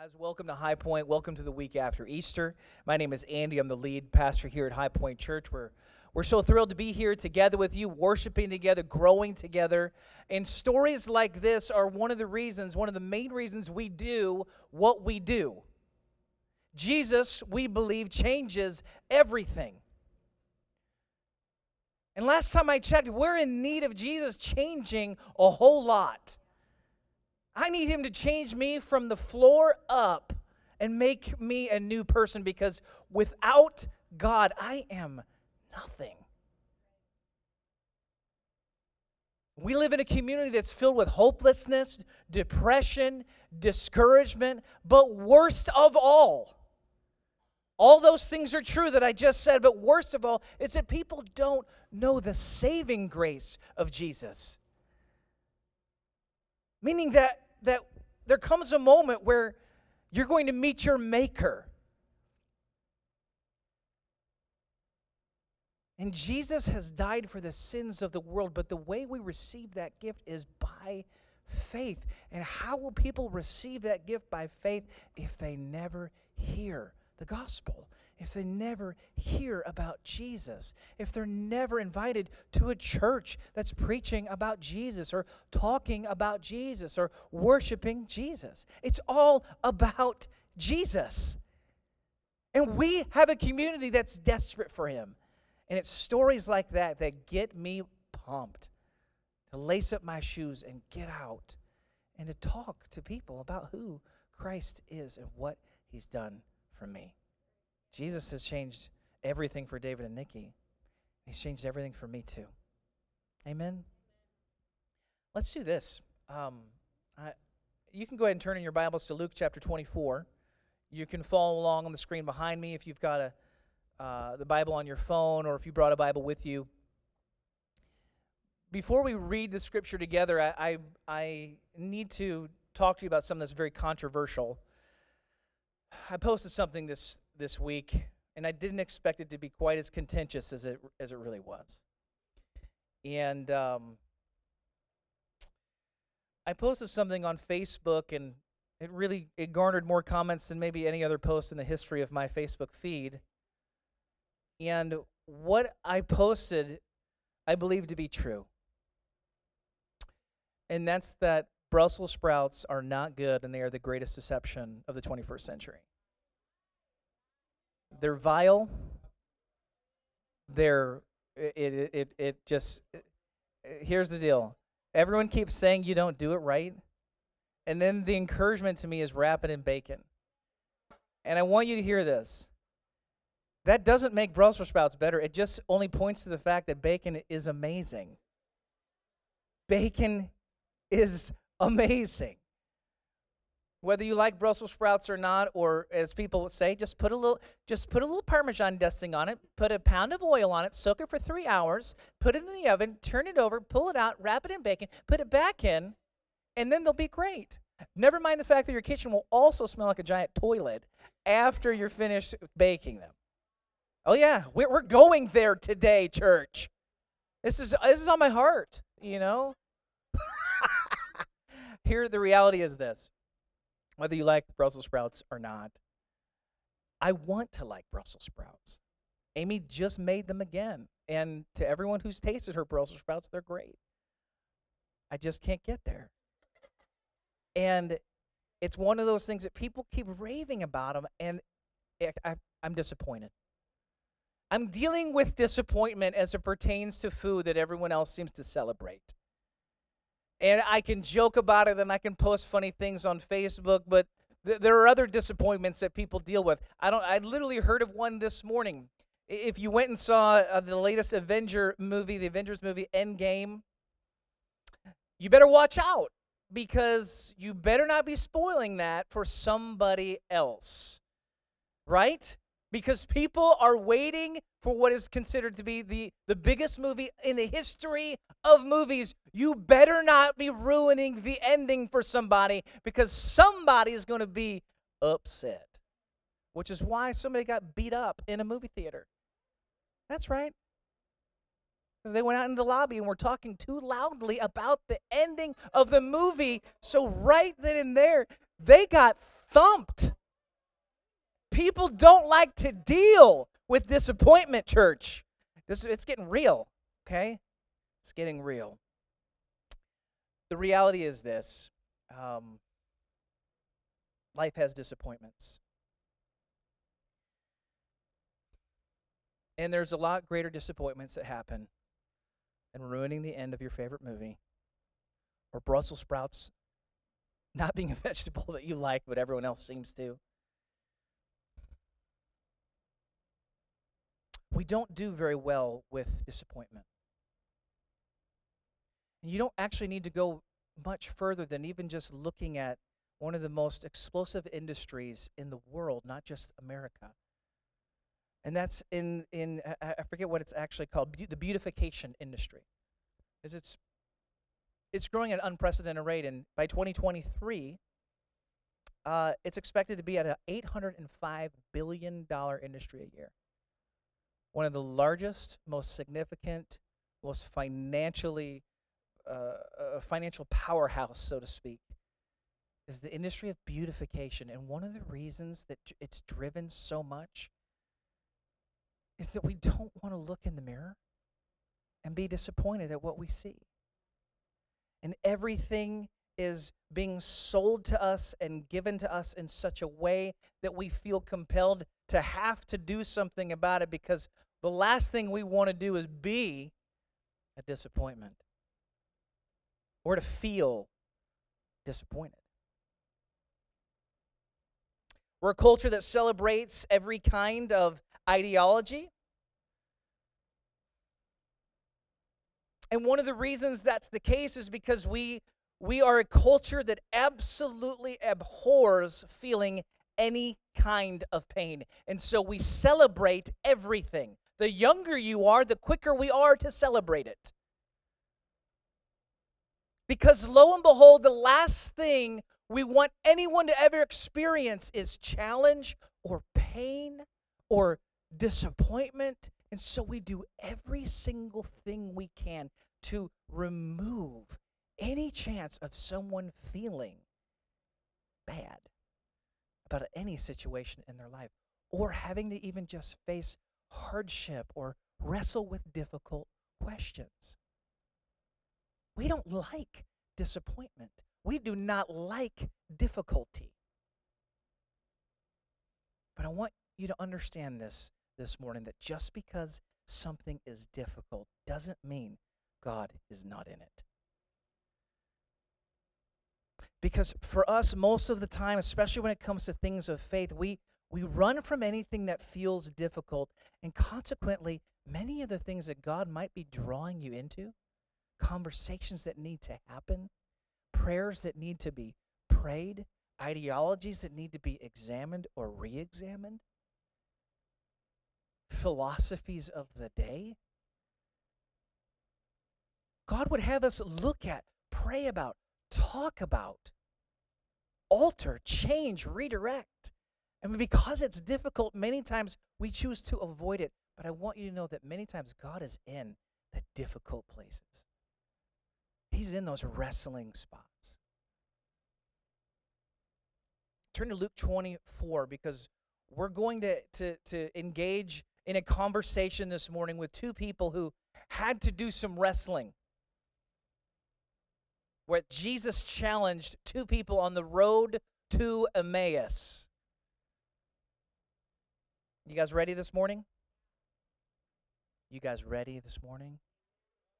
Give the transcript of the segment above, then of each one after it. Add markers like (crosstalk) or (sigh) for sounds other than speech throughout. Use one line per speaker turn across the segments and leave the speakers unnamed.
Guys, welcome to High Point. Welcome to the week after Easter. My name is Andy. I'm the lead pastor here at High Point Church. We're, we're so thrilled to be here together with you, worshiping together, growing together. And stories like this are one of the reasons, one of the main reasons we do what we do. Jesus, we believe, changes everything. And last time I checked, we're in need of Jesus changing a whole lot. I need him to change me from the floor up and make me a new person because without God, I am nothing. We live in a community that's filled with hopelessness, depression, discouragement, but worst of all, all those things are true that I just said, but worst of all is that people don't know the saving grace of Jesus. Meaning that, that there comes a moment where you're going to meet your Maker. And Jesus has died for the sins of the world, but the way we receive that gift is by faith. And how will people receive that gift by faith if they never hear the gospel? If they never hear about Jesus, if they're never invited to a church that's preaching about Jesus or talking about Jesus or worshiping Jesus. It's all about Jesus. And we have a community that's desperate for him. And it's stories like that that get me pumped to lace up my shoes and get out and to talk to people about who Christ is and what he's done for me. Jesus has changed everything for David and Nikki. He's changed everything for me too. Amen. Let's do this. Um, I, you can go ahead and turn in your Bibles to Luke chapter 24. You can follow along on the screen behind me if you've got a uh, the Bible on your phone or if you brought a Bible with you. Before we read the scripture together, I, I, I need to talk to you about something that's very controversial. I posted something this this week, and I didn't expect it to be quite as contentious as it as it really was. And um, I posted something on Facebook, and it really it garnered more comments than maybe any other post in the history of my Facebook feed. And what I posted, I believe to be true. And that's that Brussels sprouts are not good and they are the greatest deception of the 21st century. They're vile. They're it it it, just here's the deal. Everyone keeps saying you don't do it right. And then the encouragement to me is wrap it in bacon. And I want you to hear this. That doesn't make Brussels sprouts better. It just only points to the fact that bacon is amazing. Bacon is amazing whether you like Brussels sprouts or not, or as people would say, just put a little, just put a little Parmesan dusting on it, put a pound of oil on it, soak it for three hours, put it in the oven, turn it over, pull it out, wrap it in bacon, put it back in, and then they'll be great. Never mind the fact that your kitchen will also smell like a giant toilet after you're finished baking them. Oh yeah, we're, we're going there today, church. This is this is on my heart, you know. (laughs) Here, the reality is this whether you like Brussels sprouts or not. I want to like Brussels sprouts. Amy just made them again. And to everyone who's tasted her Brussels sprouts, they're great. I just can't get there. And it's one of those things that people keep raving about them, and I, am disappointed. I'm dealing with disappointment as it pertains to food that everyone else seems to celebrate and I can joke about it and I can post funny things on Facebook, but th- there are other disappointments that people deal with. I don't. I literally heard of one this morning. If you went and saw uh, the latest Avenger movie, the Avengers movie Endgame, you better watch out because you better not be spoiling that for somebody else, right? Because people are waiting for what is considered to be the, the biggest movie in the history of movies. You better not be ruining the ending for somebody because somebody is going to be upset, which is why somebody got beat up in a movie theater. That's right. Because they went out in the lobby and were talking too loudly about the ending of the movie. So, right then and there, they got thumped. People don't like to deal with disappointment, church. This, it's getting real, okay? It's getting real. The reality is this um, life has disappointments. And there's a lot greater disappointments that happen than ruining the end of your favorite movie or Brussels sprouts not being a (laughs) vegetable that you like, but everyone else seems to. We don't do very well with disappointment. And you don't actually need to go much further than even just looking at one of the most explosive industries in the world, not just America. And that's in, in I forget what it's actually called, the beautification industry. Is it's it's growing at an unprecedented rate, and by 2023, uh, it's expected to be at an 805 billion dollar industry a year. One of the largest, most significant, most financially uh, a financial powerhouse, so to speak, is the industry of beautification. And one of the reasons that it's driven so much is that we don't want to look in the mirror and be disappointed at what we see. And everything is being sold to us and given to us in such a way that we feel compelled to have to do something about it because the last thing we want to do is be a disappointment or to feel disappointed. We're a culture that celebrates every kind of ideology. And one of the reasons that's the case is because we we are a culture that absolutely abhors feeling any kind of pain. And so we celebrate everything. The younger you are, the quicker we are to celebrate it. Because lo and behold, the last thing we want anyone to ever experience is challenge or pain or disappointment. And so we do every single thing we can to remove any chance of someone feeling bad about any situation in their life or having to even just face hardship or wrestle with difficult questions. We don't like disappointment. We do not like difficulty. But I want you to understand this this morning that just because something is difficult doesn't mean God is not in it. Because for us, most of the time, especially when it comes to things of faith, we, we run from anything that feels difficult. And consequently, many of the things that God might be drawing you into, conversations that need to happen, prayers that need to be prayed, ideologies that need to be examined or re examined, philosophies of the day. God would have us look at, pray about, talk about, alter, change, redirect. And because it's difficult, many times we choose to avoid it. But I want you to know that many times God is in the difficult places. He's in those wrestling spots. Turn to Luke 24 because we're going to, to, to engage in a conversation this morning with two people who had to do some wrestling where Jesus challenged two people on the road to Emmaus. You guys ready this morning? You guys ready this morning?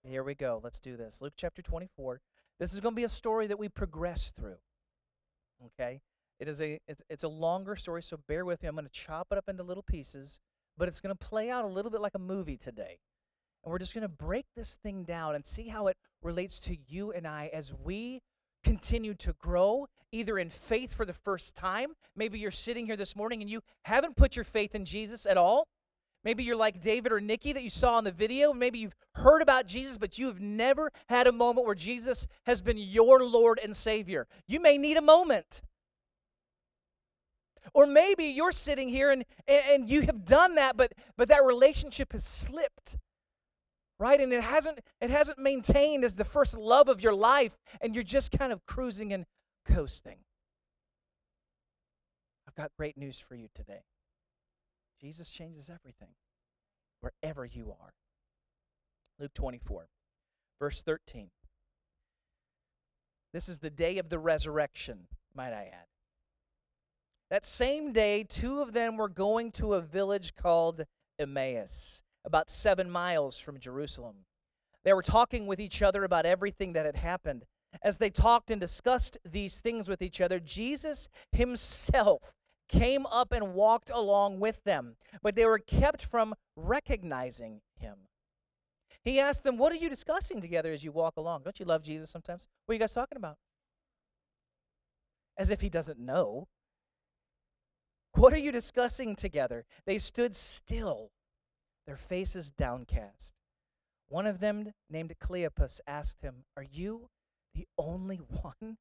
Here we go. Let's do this. Luke chapter 24. This is going to be a story that we progress through. Okay? It is a it's, it's a longer story, so bear with me. I'm going to chop it up into little pieces, but it's going to play out a little bit like a movie today. And we're just going to break this thing down and see how it relates to you and I as we continue to grow, either in faith for the first time. Maybe you're sitting here this morning and you haven't put your faith in Jesus at all. Maybe you're like David or Nikki that you saw in the video. Maybe you've heard about Jesus, but you have never had a moment where Jesus has been your Lord and Savior. You may need a moment. Or maybe you're sitting here and, and you have done that, but, but that relationship has slipped right and it hasn't it hasn't maintained as the first love of your life and you're just kind of cruising and coasting I've got great news for you today. Jesus changes everything, wherever you are. Luke 24, verse 13. This is the day of the resurrection, might I add. That same day, two of them were going to a village called Emmaus, about seven miles from Jerusalem. They were talking with each other about everything that had happened. As they talked and discussed these things with each other, Jesus himself (laughs) came up and walked along with them, but they were kept from recognizing him. He asked them, What are you discussing together as you walk along? Don't you love Jesus sometimes? What are you guys talking about? As if he doesn't know. What are you discussing together? They stood still, their faces downcast. One of them, named Cleopas, asked him, Are you the only (laughs) one?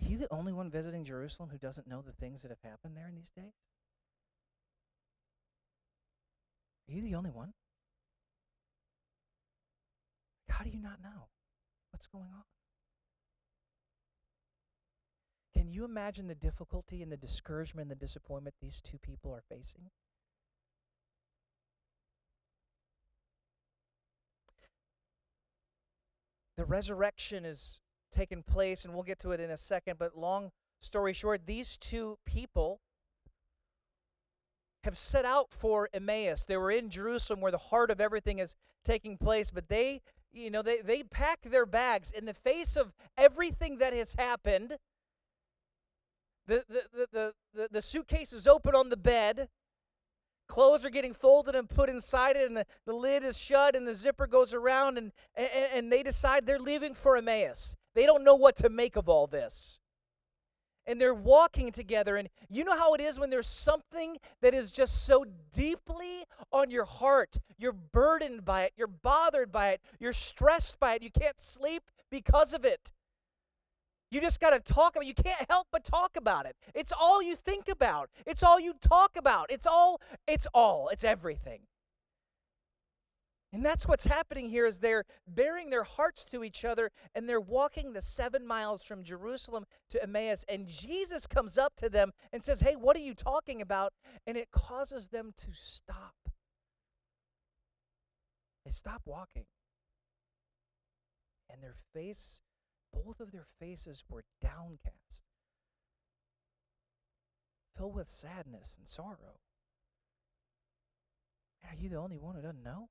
Are you the only one visiting Jerusalem who doesn't know the things that have happened there in these days? Are you the only one? How do you not know what's going on? Can you imagine the difficulty and the discouragement and the disappointment these two people are facing? The resurrection is taking place, and we'll get to it in a second, but long story short, these two people have set out for Emmaus. They were in Jerusalem where the heart of everything is taking place, but they, you know, they, they pack their bags in the face of everything that has happened. The, the, the, the, the, suitcase is open on the bed. Clothes are getting folded and put inside it, and the, the lid is shut, and the zipper goes around, and, and, and they decide they're leaving for Emmaus. They don't know what to make of all this. And they're walking together, and you know how it is when there's something that is just so deeply on your heart. You're burdened by it, you're bothered by it, you're stressed by it, you can't sleep because of it. You just got to talk about it. You can't help but talk about it. It's all you think about. It's all you talk about. It's all it's all. It's everything. And that's what's happening here is they're bearing their hearts to each other and they're walking the 7 miles from Jerusalem to Emmaus and Jesus comes up to them and says, "Hey, what are you talking about?" And it causes them to stop. They stop walking. And their face both of their faces were downcast, filled with sadness and sorrow. Are you the only one who doesn't know?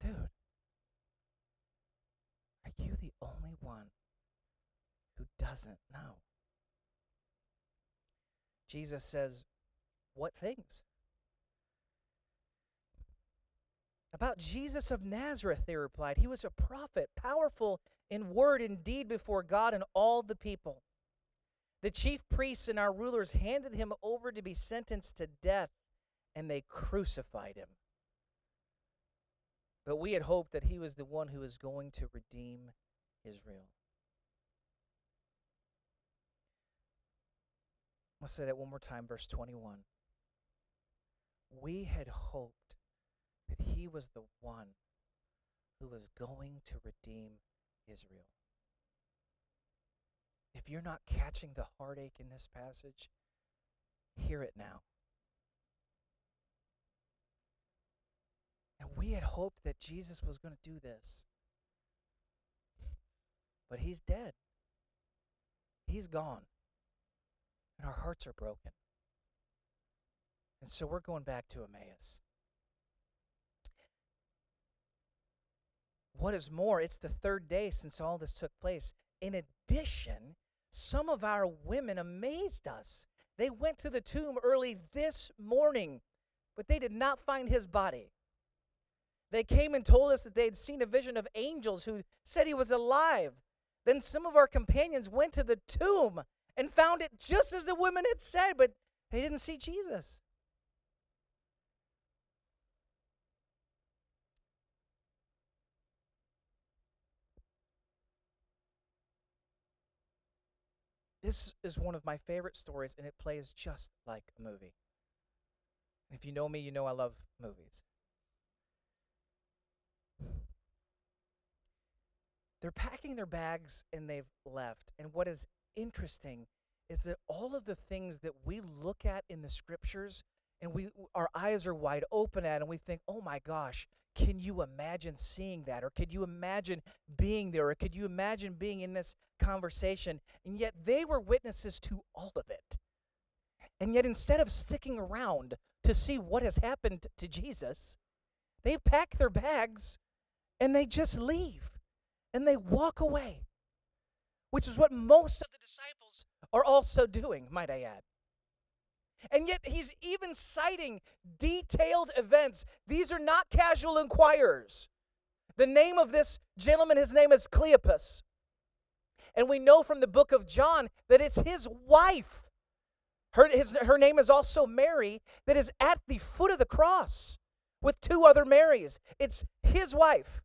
Dude, are you the only one who doesn't know? Jesus says, What things? About Jesus of Nazareth, they replied. He was a prophet, powerful in word and deed before God and all the people. The chief priests and our rulers handed him over to be sentenced to death, and they crucified him. But we had hoped that he was the one who was going to redeem Israel. I'll say that one more time, verse 21. We had hoped he was the one who was going to redeem Israel. If you're not catching the heartache in this passage, hear it now. And we had hoped that Jesus was going to do this. But he's dead. He's gone. And our hearts are broken. And so we're going back to Emmaus. What is more, it's the third day since all this took place. In addition, some of our women amazed us. They went to the tomb early this morning, but they did not find his body. They came and told us that they had seen a vision of angels who said he was alive. Then some of our companions went to the tomb and found it just as the women had said, but they didn't see Jesus. This is one of my favorite stories, and it plays just like a movie. If you know me, you know I love movies. they're packing their bags and they've left. And what is interesting is that all of the things that we look at in the scriptures and we our eyes are wide open at and we think, "Oh my gosh, can you imagine seeing that? Or could you imagine being there? Or could you imagine being in this conversation?" And yet they were witnesses to all of it. And yet instead of sticking around to see what has happened to Jesus, they pack their bags and they just leave and they walk away, which is what most of the disciples are also doing, might I add. And yet he's even citing detailed events. These are not casual inquirers. The name of this gentleman, his name is Cleopas. And we know from the book of John that it's his wife. Her, his, her name is also Mary, that is at the foot of the cross with two other Marys. It's his wife.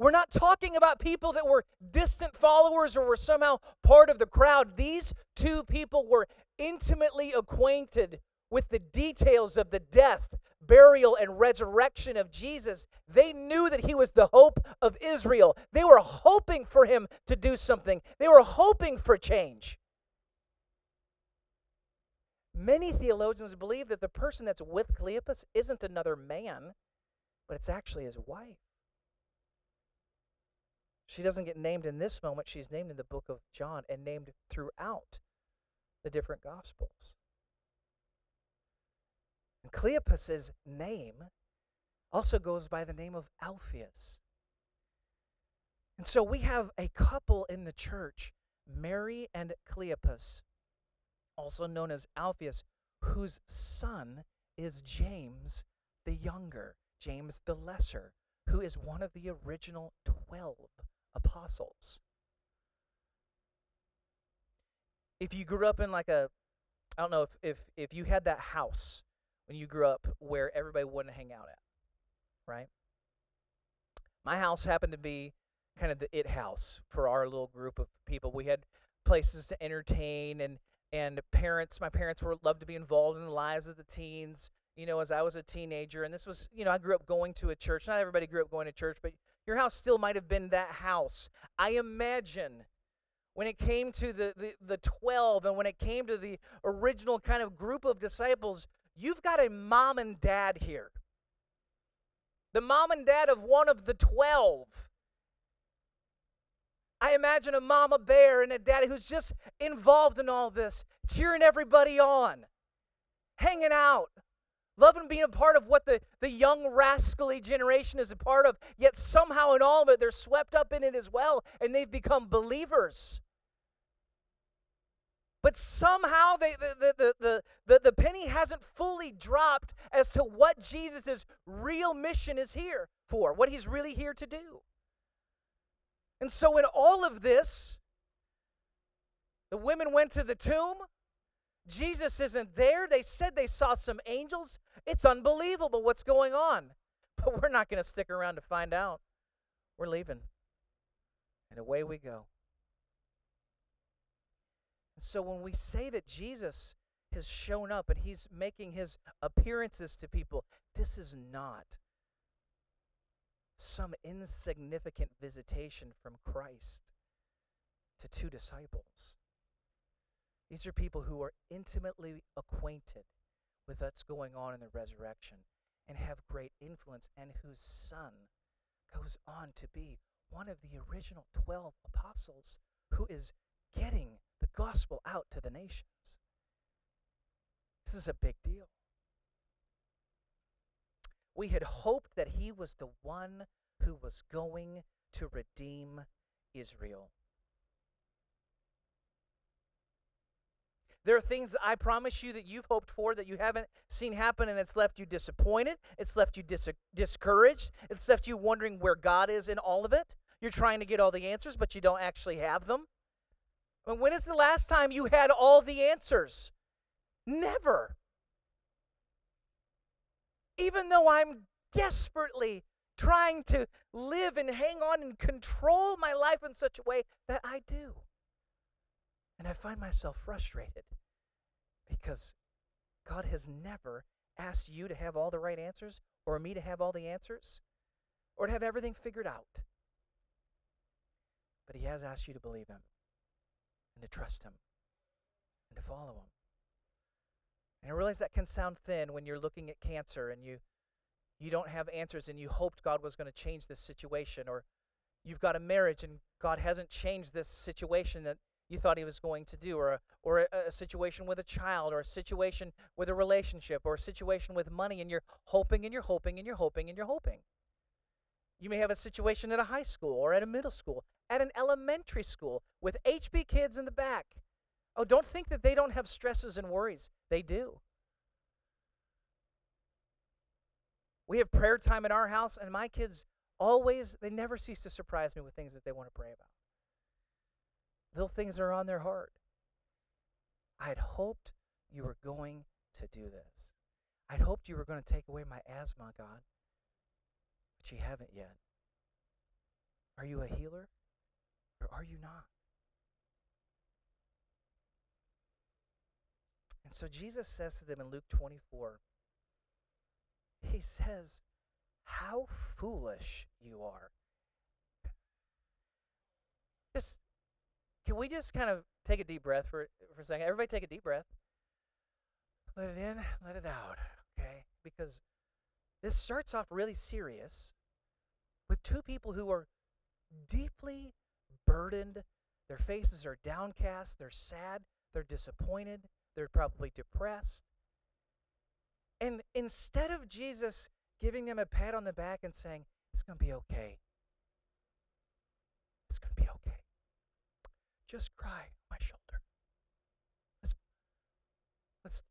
We're not talking about people that were distant followers or were somehow part of the crowd. These two people were intimately acquainted with the details of the death, burial, and resurrection of Jesus. They knew that he was the hope of Israel. They were hoping for him to do something, they were hoping for change. Many theologians believe that the person that's with Cleopas isn't another man, but it's actually his wife. She doesn't get named in this moment, she's named in the book of John and named throughout the different Gospels. And Cleopas's name also goes by the name of Alphaeus. And so we have a couple in the church, Mary and Cleopas, also known as Alphaeus, whose son is James the younger, James the lesser, who is one of the original 12 apostles. If you grew up in like a, I don't know if, if, if you had that house when you grew up where everybody wouldn't hang out at, right? My house happened to be kind of the it house for our little group of people. We had places to entertain and and parents my parents were loved to be involved in the lives of the teens you know as i was a teenager and this was you know i grew up going to a church not everybody grew up going to church but your house still might have been that house. I imagine when it came to the, the, the 12 and when it came to the original kind of group of disciples, you've got a mom and dad here. The mom and dad of one of the 12. I imagine a mama bear and a daddy who's just involved in all this, cheering everybody on, hanging out, loving being a part of what the, the young rascally generation is a part of, yet somehow in all of it, they're swept up in it as well, and they've become believers. But somehow they, the, the, the, the, the penny hasn't fully dropped as to what Jesus' real mission is here for, what he's really here to do. And so, in all of this, the women went to the tomb. Jesus isn't there. They said they saw some angels. It's unbelievable what's going on. (laughs) But we're not going to stick around to find out. We're leaving. And away we go. So when we say that Jesus has shown up and he's making his appearances to people, this is not some insignificant visitation from Christ to two disciples. These are people who are intimately acquainted with what's going on in the resurrection and have great influence, and whose son goes on to be one of the original 12 apostles who is getting the gospel out to the nations. This is a big deal. We had hoped that he was the one who was going to redeem Israel. There are things that I promise you that you've hoped for that you haven't seen happen, and it's left you disappointed. It's left you dis- discouraged. It's left you wondering where God is in all of it. You're trying to get all the answers, but you don't actually have them. When is the last time you had all the answers? Never. Even though I'm desperately trying to live and hang on and control my life in such a way that I do. And I find myself frustrated because God has never asked you to have all the right answers or me to have all the answers. or to have everything figured out. But He has asked you to believe Him and to trust Him and to follow Him. And I realize that can sound thin when you're looking at cancer and you you don't have answers and you hoped God was going to change this situation or you've got a marriage and God hasn't changed this situation that you thought he was going to do or a, or a, a situation with a child or a situation with a relationship or a situation with money and you're hoping and you're hoping and you're hoping and you're hoping. You may have a situation at a high school or at a middle school, at an elementary school with HB kids in the back Oh, don't think that they don't have stresses and worries. They do. We have prayer time in our house, and my kids always, they never cease to surprise me with things that they want to pray about. Little things are on their heart. I had hoped you were going to do this. I'd hoped you were going to take away my asthma, God, but you haven't yet. Are you a healer or are you not? And so Jesus says to them in Luke 24, He says, How foolish you are. (laughs) Just, can we just kind of take a deep breath for, for a second? Everybody take a deep breath. Let it in, let it out, okay? Because this starts off really serious with two people who are deeply burdened. Their faces are downcast, they're sad, they're disappointed. They're probably depressed. And instead of Jesus giving them a pat on the back and saying, It's going to be okay, it's going to be okay, just cry on my shoulder. Let's, let's,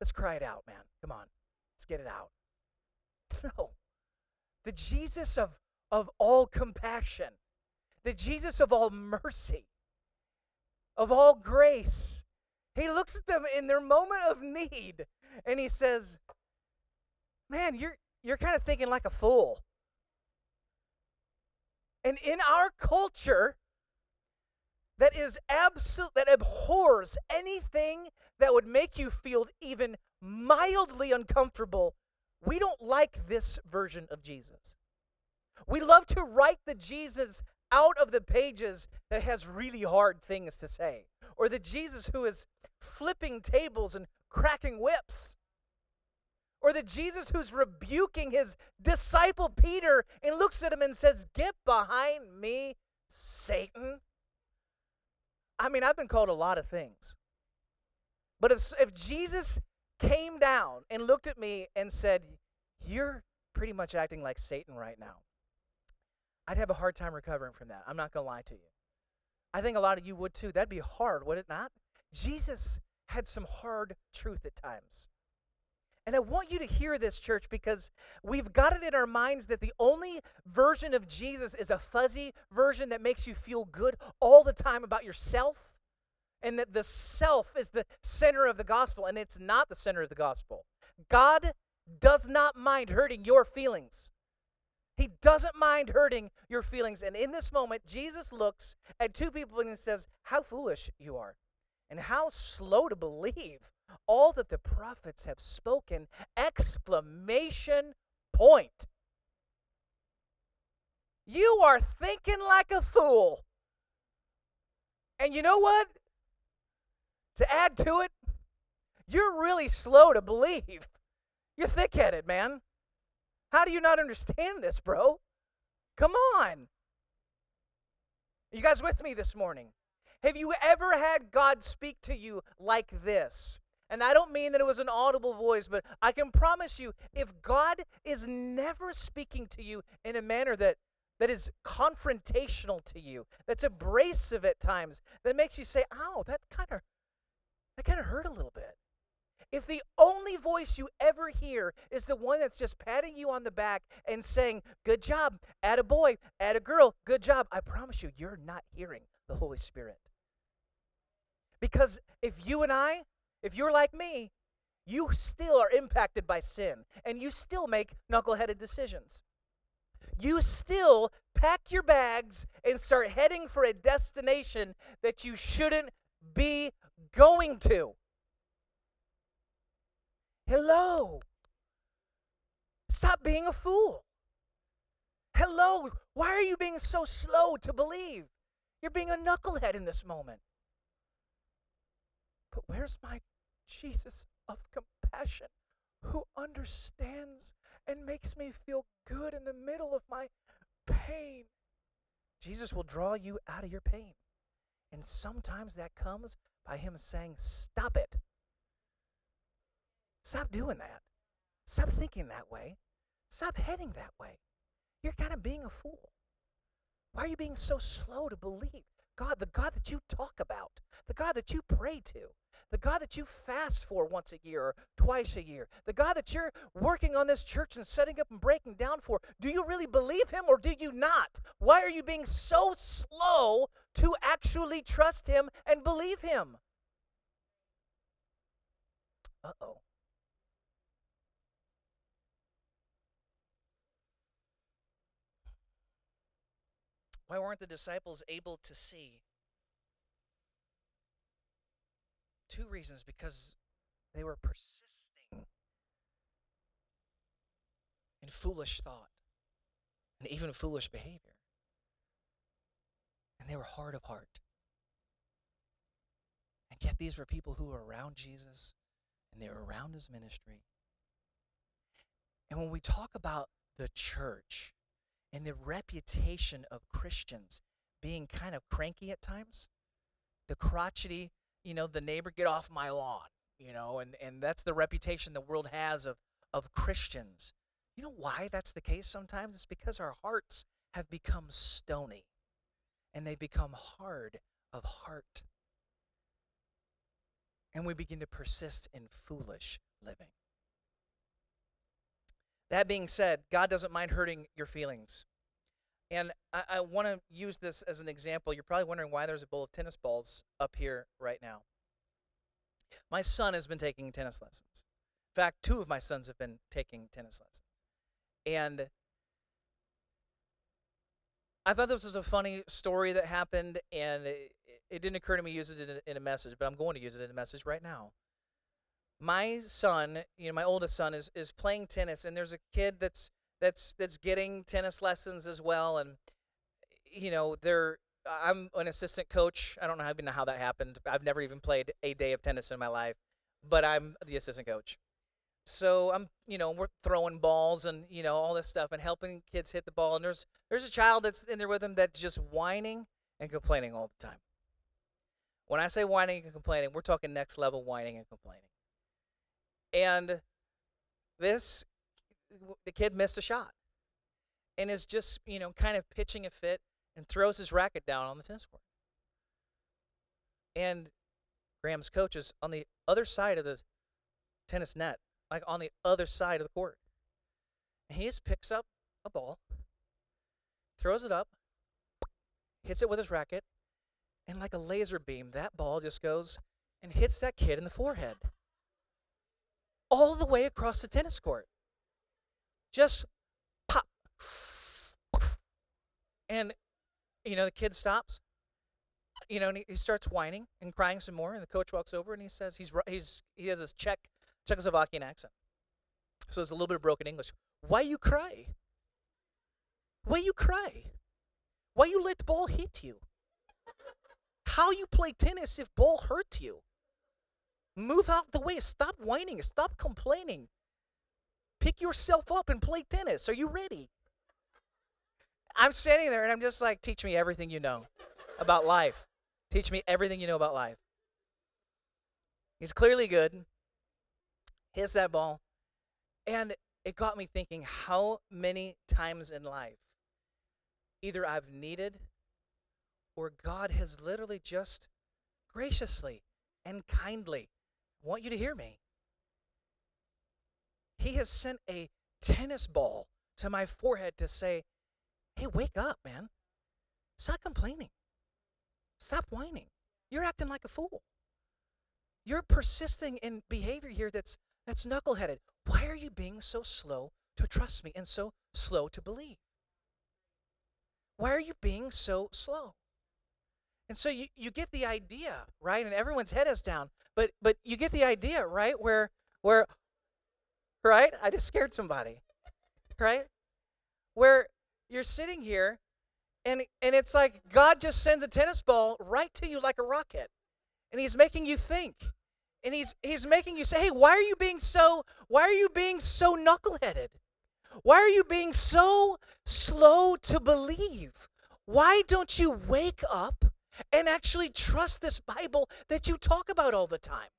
let's cry it out, man. Come on, let's get it out. (laughs) No. The Jesus of, of all compassion, the Jesus of all mercy, of all grace, he looks at them in their moment of need and he says, Man, you're, you're kind of thinking like a fool. And in our culture that is absolute, that abhors anything that would make you feel even mildly uncomfortable, we don't like this version of Jesus. We love to write the Jesus out of the pages that has really hard things to say, or the Jesus who is flipping tables and cracking whips. Or the Jesus who's rebuking his disciple Peter and looks at him and says, Get behind me, Satan. I mean, I've been called a lot of things. But if, if Jesus came down and looked at me and said, You're pretty much acting like Satan right now, I'd have a hard time recovering from that. I'm not going to lie to you. I think a lot of you would too. That'd be hard, would it not? Jesus had some hard truth at times. And I want you to hear this, church, because we've got it in our minds that the only version of Jesus is a fuzzy version that makes you feel good all the time about yourself, and that the self is the center of the gospel, and it's not the center of the gospel. God does not mind hurting your feelings. He doesn't mind hurting your feelings. And in this moment, Jesus looks at two people and says, How foolish you are and how slow to believe all that the prophets have spoken exclamation point. You are thinking like a fool. And you know what? To add to it you're really slow to believe. You're thick-headed man. How do you not understand this bro? Come on. You guys with me this morning? Have you ever had God speak to you like this? And I don't mean that it was an audible voice, but I can promise you, if God is never speaking to you in a manner that that is confrontational to you, that's abrasive at times, that makes you say, "Ow, that kind of that kind of hurt a little bit." If the only voice you ever hear is the one that's just patting you on the back and saying, "Good job, add a boy, add a girl, good job," I promise you, you're not hearing the Holy Spirit. Because if you and I, if you're like me, you still are impacted by sin and you still make knuckleheaded decisions. You still pack your bags and start heading for a destination that you shouldn't be going to. Hello. Stop being a fool. Hello, why are you being so slow to believe? You're being a knucklehead in this moment. But where's my Jesus of compassion who understands and makes me feel good in the middle of my pain? Jesus will draw you out of your pain. And sometimes that comes by Him saying, Stop it. Stop doing that. Stop thinking that way. Stop heading that way. You're kind of being a fool. Why are you being so slow to believe? God, the God that you talk about, the God that you pray to, the God that you fast for once a year or twice a year, the God that you're working on this church and setting up and breaking down for, do you really believe him or do you not? Why are you being so slow to actually trust him and believe him? Uh oh. Why weren't the disciples able to see? Two reasons because they were persisting in foolish thought and even foolish behavior. And they were hard of heart. And yet, these were people who were around Jesus and they were around his ministry. And when we talk about the church, and the reputation of Christians being kind of cranky at times. The crotchety, you know, the neighbor, get off my lawn, you know, and, and that's the reputation the world has of, of Christians. You know why that's the case sometimes? It's because our hearts have become stony and they become hard of heart. And we begin to persist in foolish living. That being said, God doesn't mind hurting your feelings. And I, I want to use this as an example. You're probably wondering why there's a bowl of tennis balls up here right now. My son has been taking tennis lessons. In fact, two of my sons have been taking tennis lessons. And I thought this was a funny story that happened, and it, it didn't occur to me to use it in a, in a message, but I'm going to use it in a message right now my son, you know, my oldest son is is playing tennis, and there's a kid that's that's that's getting tennis lessons as well, and you know, they're I'm an assistant coach. I don't know even know how that happened. I've never even played a day of tennis in my life, but I'm the assistant coach. So I'm, you know, we're throwing balls and you know all this stuff and helping kids hit the ball. And there's there's a child that's in there with them that's just whining and complaining all the time. When I say whining and complaining, we're talking next level whining and complaining. And this, the kid missed a shot and is just, you know, kind of pitching a fit and throws his racket down on the tennis court. And Graham's coach is on the other side of the tennis net, like on the other side of the court. And he just picks up a ball, throws it up, hits it with his racket, and like a laser beam, that ball just goes and hits that kid in the forehead all the way across the tennis court. Just pop. And, you know, the kid stops. You know, and he, starts whining and crying some more. And the coach walks over and he says, he's, he's, he has this Czech, Czechoslovakian accent. So it's a little bit of broken English. Why you cry? Why you cry? Why you let the ball hit you? How you play tennis if ball hurt you? Move out the way. Stop whining. Stop complaining. Pick yourself up and play tennis. Are you ready? I'm standing there and I'm just like, teach me everything you know about life. Teach me everything you know about life. He's clearly good. Hits that ball. And it got me thinking how many times in life either I've needed or God has literally just graciously and kindly want you to hear me. He has sent a tennis ball to my forehead to say, hey, wake up, man. Stop complaining. Stop whining. You're acting like a fool. You're persisting in behavior here that's that's knuckleheaded. Why are you being so slow to trust me and so slow to believe? Why are you being so slow? And so you, you get the idea, right? And everyone's head is down. But but you get the idea, right? Where where right? I just scared somebody. Right? Where you're sitting here and and it's like God just sends a tennis ball right to you like a rocket. And he's making you think. And he's he's making you say, "Hey, why are you being so why are you being so knuckleheaded? Why are you being so slow to believe? Why don't you wake up and actually trust this Bible that you talk about all the time?"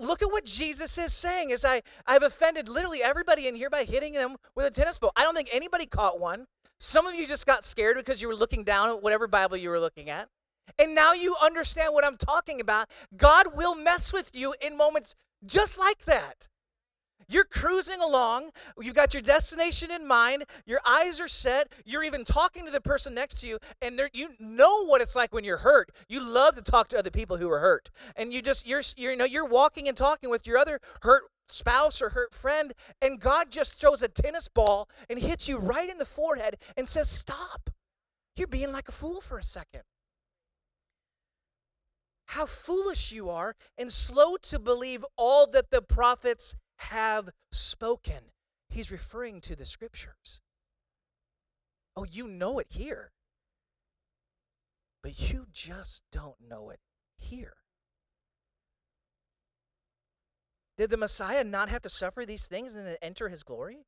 Look at what Jesus is saying. As I, I've offended literally everybody in here by hitting them with a tennis ball. I don't think anybody caught one. Some of you just got scared because you were looking down at whatever Bible you were looking at. And now you understand what I'm talking about. God will mess with you in moments just like that. You're cruising along, you've got your destination in mind, your eyes are set, you're even talking to the person next to you, and you know what it's like when you're hurt. You love to talk to other people who are hurt. And you just you're, you're you know you're walking and talking with your other hurt spouse or hurt friend, and God just throws a tennis ball and hits you right in the forehead and says, Stop. You're being like a fool for a second. How foolish you are and slow to believe all that the prophets have spoken. He's referring to the scriptures. Oh, you know it here. But you just don't know it here. Did the Messiah not have to suffer these things and then enter his glory?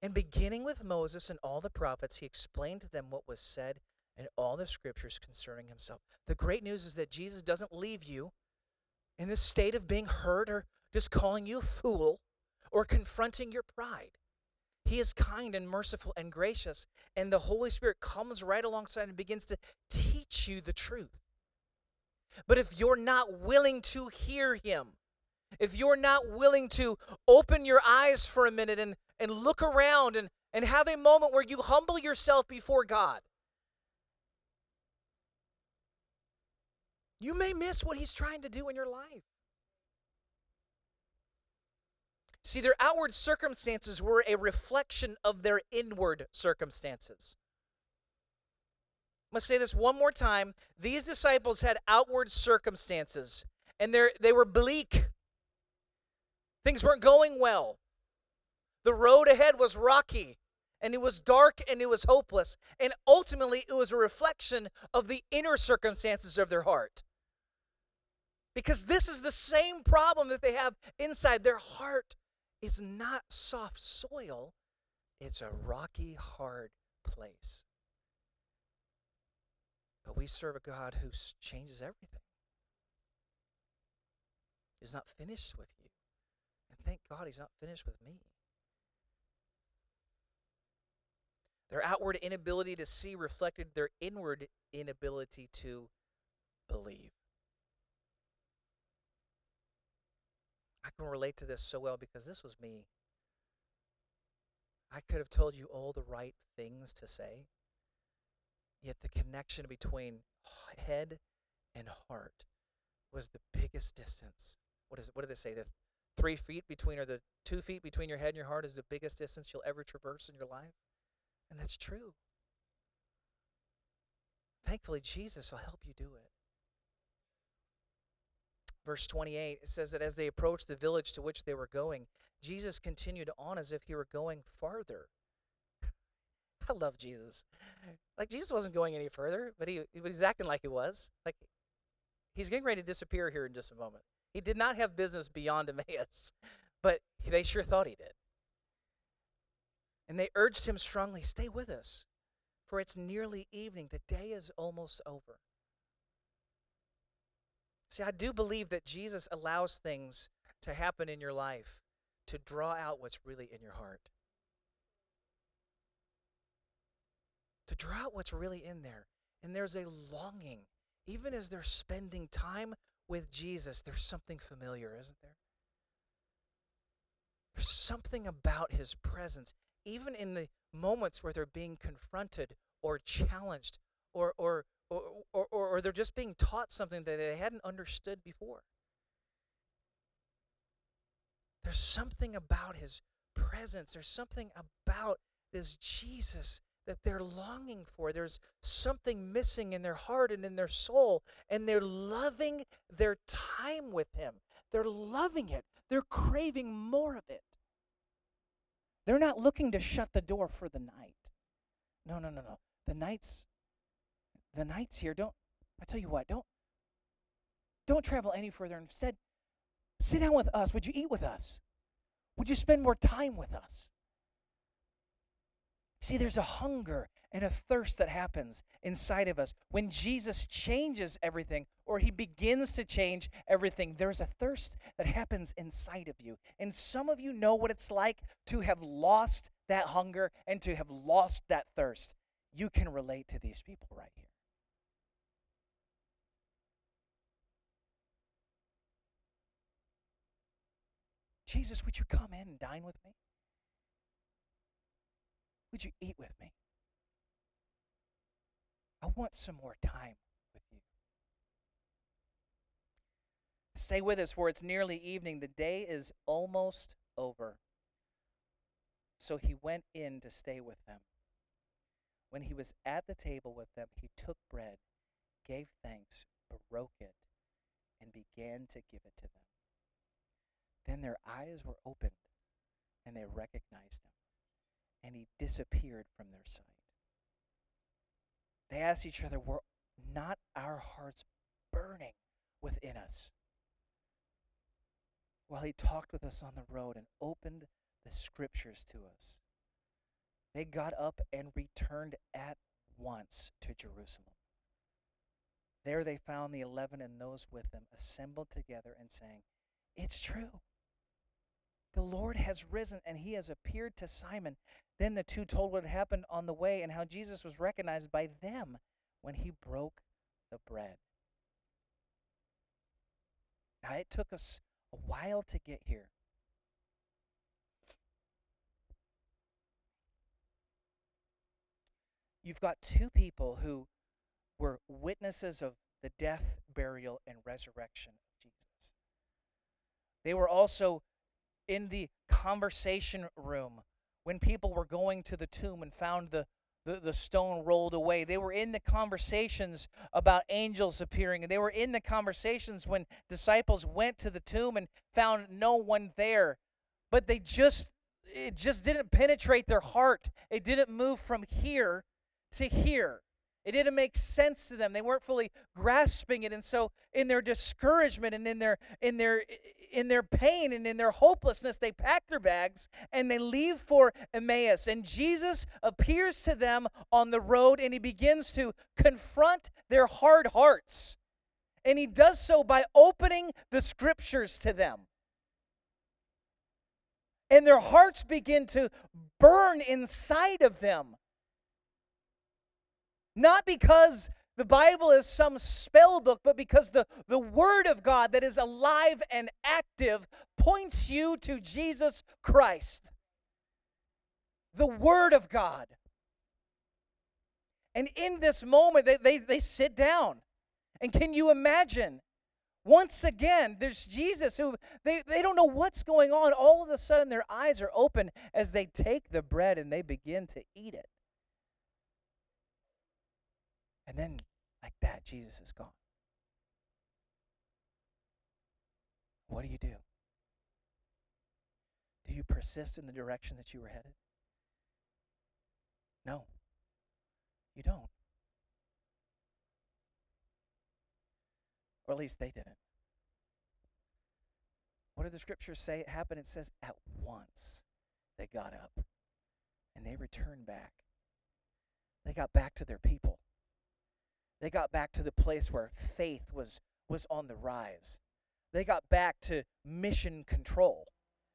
And beginning with Moses and all the prophets, he explained to them what was said in all the scriptures concerning himself. The great news is that Jesus doesn't leave you in this state of being hurt or just calling you a fool or confronting your pride. He is kind and merciful and gracious, and the Holy Spirit comes right alongside and begins to teach you the truth. But if you're not willing to hear Him, if you're not willing to open your eyes for a minute and, and look around and, and have a moment where you humble yourself before God, you may miss what He's trying to do in your life. See, their outward circumstances were a reflection of their inward circumstances. Going to say this one more time. These disciples had outward circumstances, and they were bleak. Things weren't going well. The road ahead was rocky, and it was dark, and it was hopeless. And ultimately, it was a reflection of the inner circumstances of their heart. Because this is the same problem that they have inside their heart is not soft soil, it's a rocky, hard place. But we serve a God who changes everything. He's not finished with you. And thank God he's not finished with me. Their outward inability to see reflected their inward inability to believe. Can relate to this so well because this was me. I could have told you all the right things to say, yet the connection between head and heart was the biggest distance. What is it? What do they say? The three feet between, or the two feet between your head and your heart is the biggest distance you'll ever traverse in your life, and that's true. Thankfully, Jesus will help you do it. Verse 28, it says that as they approached the village to which they were going, Jesus continued on as if he were going farther. (laughs) I love Jesus. Like, Jesus wasn't going any further, but he, he was acting like he was. Like, he's getting ready to disappear here in just a moment. He did not have business beyond (laughs) Emmaus, but they sure thought he did. And they urged him strongly, Stay with us, for it's nearly evening. The day is almost over. See, I do believe that Jesus allows things to happen in your life to draw out what's really in your heart. To draw out what's really in there. And there's a longing. Even as they're spending time with Jesus, there's something familiar, isn't there? There's something about his presence, even in the moments where they're being confronted or challenged or, or, or, or, or they're just being taught something that they hadn't understood before. There's something about his presence, there's something about this Jesus that they're longing for. There's something missing in their heart and in their soul, and they're loving their time with him. They're loving it, they're craving more of it. They're not looking to shut the door for the night. No, no, no, no. The night's the night's here. Don't I tell you what, don't don't travel any further. Instead, sit down with us. Would you eat with us? Would you spend more time with us? See, there's a hunger and a thirst that happens inside of us. When Jesus changes everything, or he begins to change everything, there's a thirst that happens inside of you. And some of you know what it's like to have lost that hunger and to have lost that thirst. You can relate to these people right here. Jesus, would you come in and dine with me? Would you eat with me? I want some more time with you. Stay with us, for it's nearly evening. The day is almost over. So he went in to stay with them. When he was at the table with them, he took bread, gave thanks, broke it, and began to give it to them. Then their eyes were opened, and they recognized him, and he disappeared from their sight. They asked each other, Were not our hearts burning within us? While he talked with us on the road and opened the scriptures to us, they got up and returned at once to Jerusalem. There they found the eleven and those with them assembled together and saying, It's true. The Lord has risen and he has appeared to Simon. Then the two told what had happened on the way and how Jesus was recognized by them when he broke the bread. Now, it took us a while to get here. You've got two people who were witnesses of the death, burial, and resurrection of Jesus. They were also in the conversation room when people were going to the tomb and found the, the, the, stone rolled away. They were in the conversations about angels appearing. And they were in the conversations when disciples went to the tomb and found no one there. But they just, it just didn't penetrate their heart. It didn't move from here to here. It didn't make sense to them. They weren't fully grasping it. And so in their discouragement and in their in their in their pain and in their hopelessness, they pack their bags and they leave for Emmaus. And Jesus appears to them on the road and he begins to confront their hard hearts. And he does so by opening the scriptures to them. And their hearts begin to burn inside of them not because the Bible is some spell book, but because the, the Word of God that is alive and active points you to Jesus Christ. The Word of God. And in this moment, they, they, they sit down. And can you imagine? Once again, there's Jesus who they, they don't know what's going on. All of a sudden, their eyes are open as they take the bread and they begin to eat it. And then, like that, Jesus is gone. What do you do? Do you persist in the direction that you were headed? No, you don't. Or at least they didn't. What did the scriptures say it happened? It says, at once they got up and they returned back. They got back to their people. They got back to the place where faith was, was on the rise. They got back to mission control.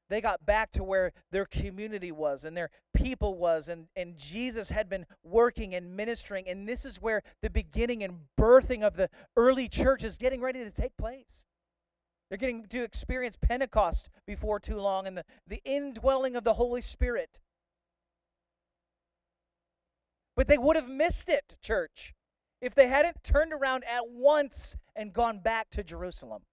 They got back to where their community was and their people was, and, and Jesus had been working and ministering. And this is where the beginning and birthing of the early church is getting ready to take place. They're getting to experience Pentecost before too long and the, the indwelling of the Holy Spirit. But they would have missed it, church, if they hadn't turned around at once and gone back to Jerusalem.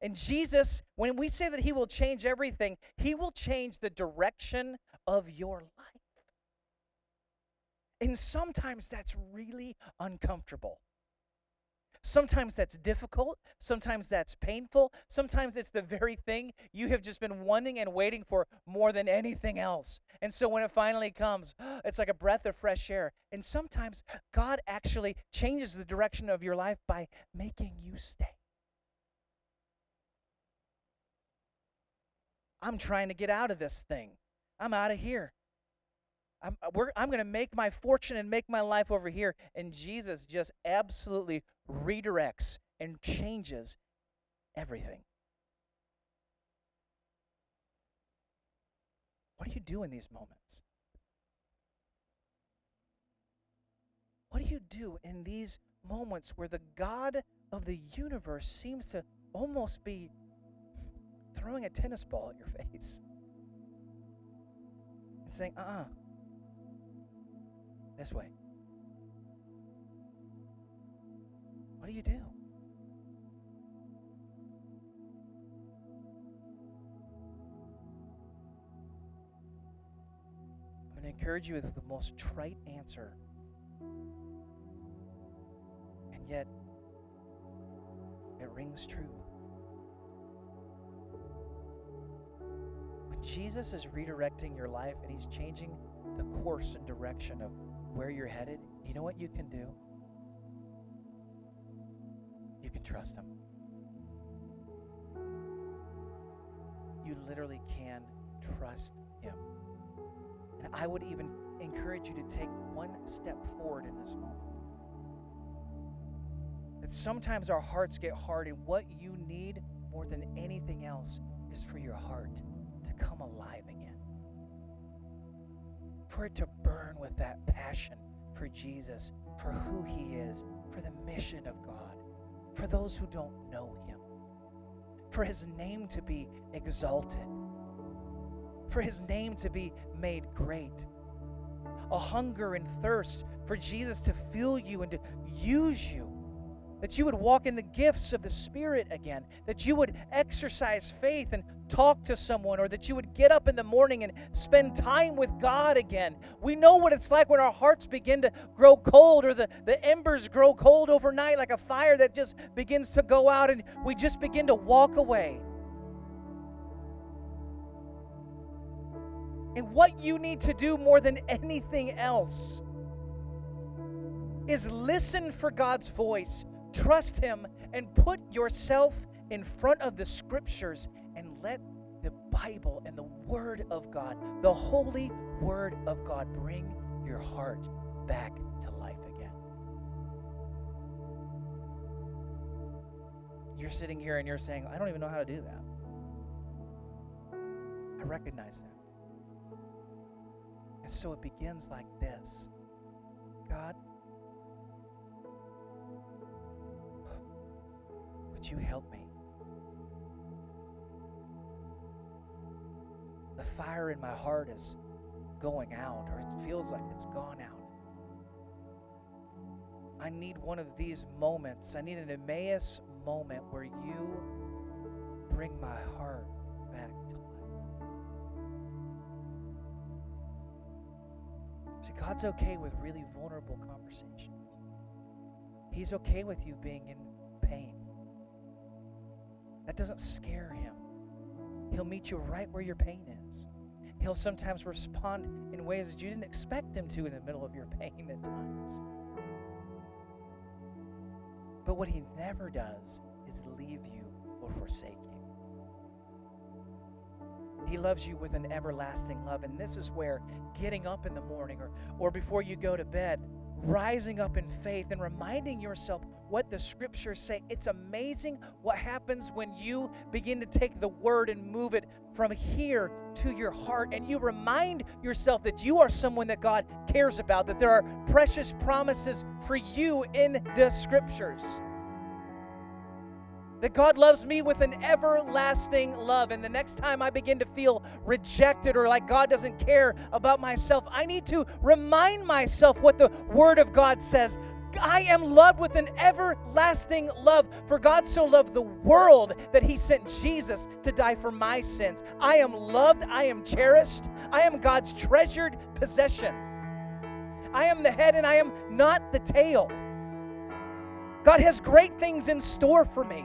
And Jesus, when we say that He will change everything, He will change the direction of your life. And sometimes that's really uncomfortable. Sometimes that's difficult. Sometimes that's painful. Sometimes it's the very thing you have just been wanting and waiting for more than anything else. And so when it finally comes, (gasps) it's like a breath of fresh air. And sometimes God actually changes the direction of your life by making you stay. I'm trying to get out of this thing. I'm out of here. I'm, uh, I'm going to make my fortune and make my life over here. And Jesus just absolutely redirects and changes everything. What do you do in these moments? What do you do in these moments where the God of the universe seems to almost be throwing a tennis ball at your (laughs) face and saying, uh uh-uh, uh this way. What do you do? I'm going to encourage you with the most trite answer. And yet, it rings true. When Jesus is redirecting your life and he's changing the course and direction of where you're headed, you know what you can do? You can trust Him. You literally can trust Him. And I would even encourage you to take one step forward in this moment. That sometimes our hearts get hard, and what you need more than anything else is for your heart to come alive again for it to burn with that passion for Jesus, for who He is, for the mission of God, for those who don't know Him, for His name to be exalted, for His name to be made great. A hunger and thirst for Jesus to fill you and to use you that you would walk in the gifts of the Spirit again, that you would exercise faith and talk to someone, or that you would get up in the morning and spend time with God again. We know what it's like when our hearts begin to grow cold, or the, the embers grow cold overnight, like a fire that just begins to go out, and we just begin to walk away. And what you need to do more than anything else is listen for God's voice Trust Him and put yourself in front of the scriptures and let the Bible and the Word of God, the holy Word of God, bring your heart back to life again. You're sitting here and you're saying, I don't even know how to do that. I recognize that. And so it begins like this God, Would you help me? The fire in my heart is going out, or it feels like it's gone out. I need one of these moments. I need an Emmaus moment where you bring my heart back to life. See, God's okay with really vulnerable conversations. He's okay with you being in pain. That doesn't scare him. He'll meet you right where your pain is. He'll sometimes respond in ways that you didn't expect him to in the middle of your (laughs) pain at times. But what he never does is leave you or forsake you. He loves you with an everlasting love. And this is where getting up in the morning or, or before you go to bed, rising up in faith and reminding yourself what the scriptures say. It's amazing what happens when you begin to take the word and move it from here to your heart and you remind yourself that you are someone that God cares about, that there are precious promises for you in the scriptures. That God loves me with an everlasting love. And the next time I begin to feel rejected or like God doesn't care about myself, I need to remind myself what the Word of God says. I am loved with an everlasting love. For God so loved the world that he sent Jesus to die for my sins. I am loved. I am cherished. I am God's treasured possession. I am the head and I am not the tail. God has great things in store for me.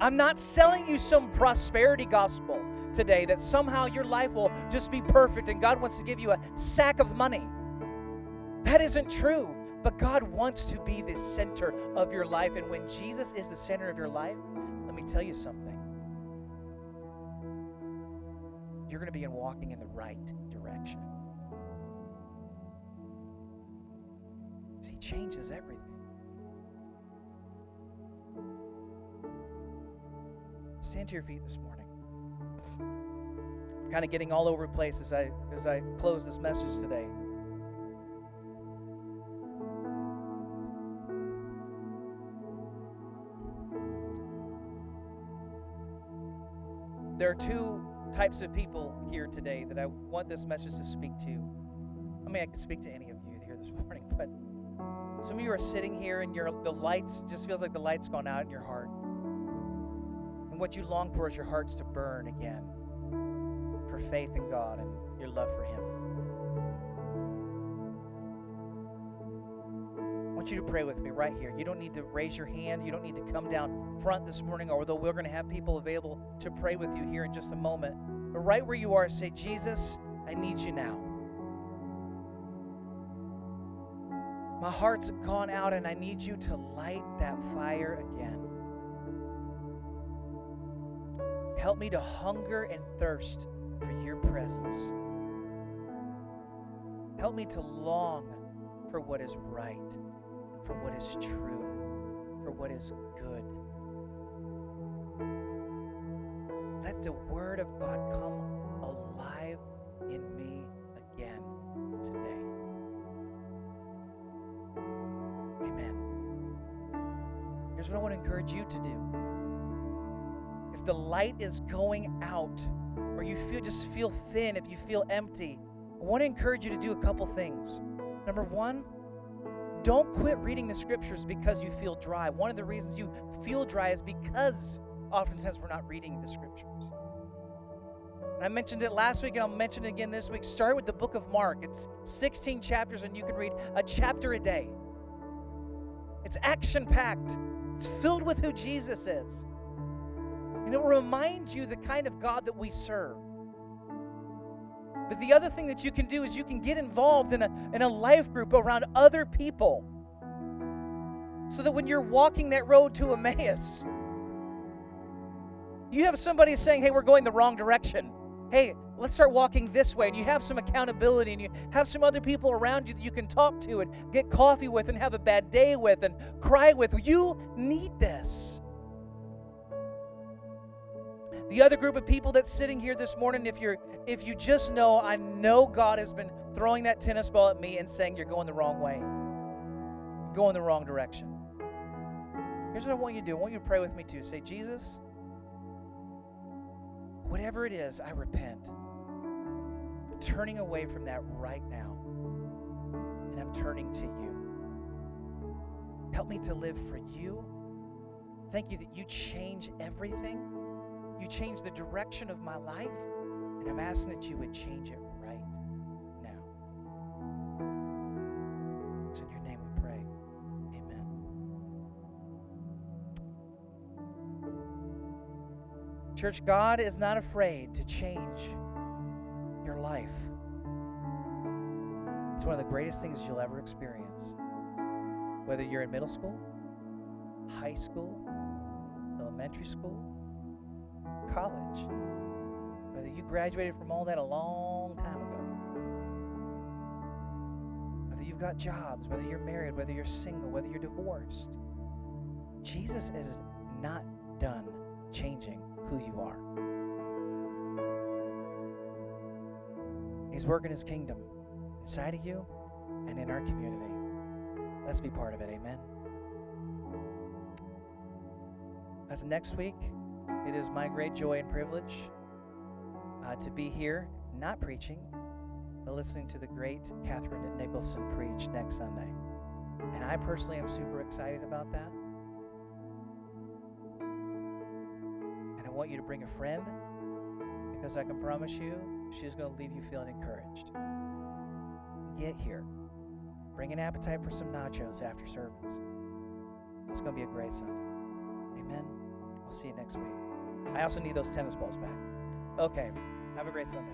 I'm not selling you some prosperity gospel today that somehow your life will just be perfect and God wants to give you a sack of money. That isn't true. But God wants to be the center of your life. And when Jesus is the center of your life, let me tell you something. You're going to be walking in the right direction. He changes everything. Stand to your feet this morning. I'm kind of getting all over the place as I as I close this message today. There are two types of people here today that I want this message to speak to. I mean, I could speak to any of you here this (laughs) morning, but some of you are sitting here and your the lights just feels like the lights gone out in your heart. And what you long for is your hearts to burn again for faith in God and your love for Him. I want you to pray with me right here. You don't need to raise your hand. You don't need to come down front this morning, although we're going to have people available to pray with you here in just a moment. But right where you are, say, Jesus, I need you now. My heart's gone out, and I need you to light that fire again. Help me to hunger and thirst for your presence. Help me to long for what is right for what is true, for what is the Word of God come alive in me again today. Amen. Here's what I want to encourage you to do. If the light is going out, or you feel just feel thin, if you feel empty, I want to encourage you to do a couple things. Number one, don't quit reading the scriptures because you feel dry. One of the reasons you feel dry is because oftentimes we're not reading the scriptures. I mentioned it last week and I'll mention it again this week. Start with the book of Mark. It's 16 chapters and you can read a chapter a day. It's action packed, it's filled with who Jesus is. And it will remind you the kind of God that we serve. But the other thing that you can do is you can get involved in a, in a life group around other people. So that when you're walking that road to Emmaus, you have somebody saying, hey, we're going the wrong direction. Hey, let's start walking this way. And you have some accountability and you have some other people around you that you can talk to and get coffee with and have a bad day with and cry with. You need this. The other group of people that's sitting here this morning, if you're if you just know, I know God has been throwing that tennis ball at me and saying you're going the wrong way. You're going the wrong direction. Here's what I want you to do. I want you to pray with me too. Say, Jesus, whatever it is, I repent. I'm turning away from that right now. And I'm turning to you. Help me to live for you. Thank you that you change everything. You change the direction of my life, and I'm asking that you would change it Church, God is not afraid to change your life. It's one of the greatest things you'll ever experience. Whether you're in middle school, high school, elementary school, college, whether you graduated from all that a long time ago, whether you've got jobs, whether you're married, whether you're single, whether you're divorced, Jesus is not done changing who you are. He's working his kingdom inside of you and in our community. Let's be part of it. Amen. As next week, it is my great joy and privilege uh, to be here, not preaching, but listening to the great Catherine Nicholson preach next Sunday. And I personally am super excited about that. Want you to bring a friend because I can promise you she's going to leave you feeling encouraged. Get here Bring an appetite for some nachos after service. It's going to be a great Sunday. Amen. I'll see you next week. I also need those tennis balls back. Okay. Have a great Sunday.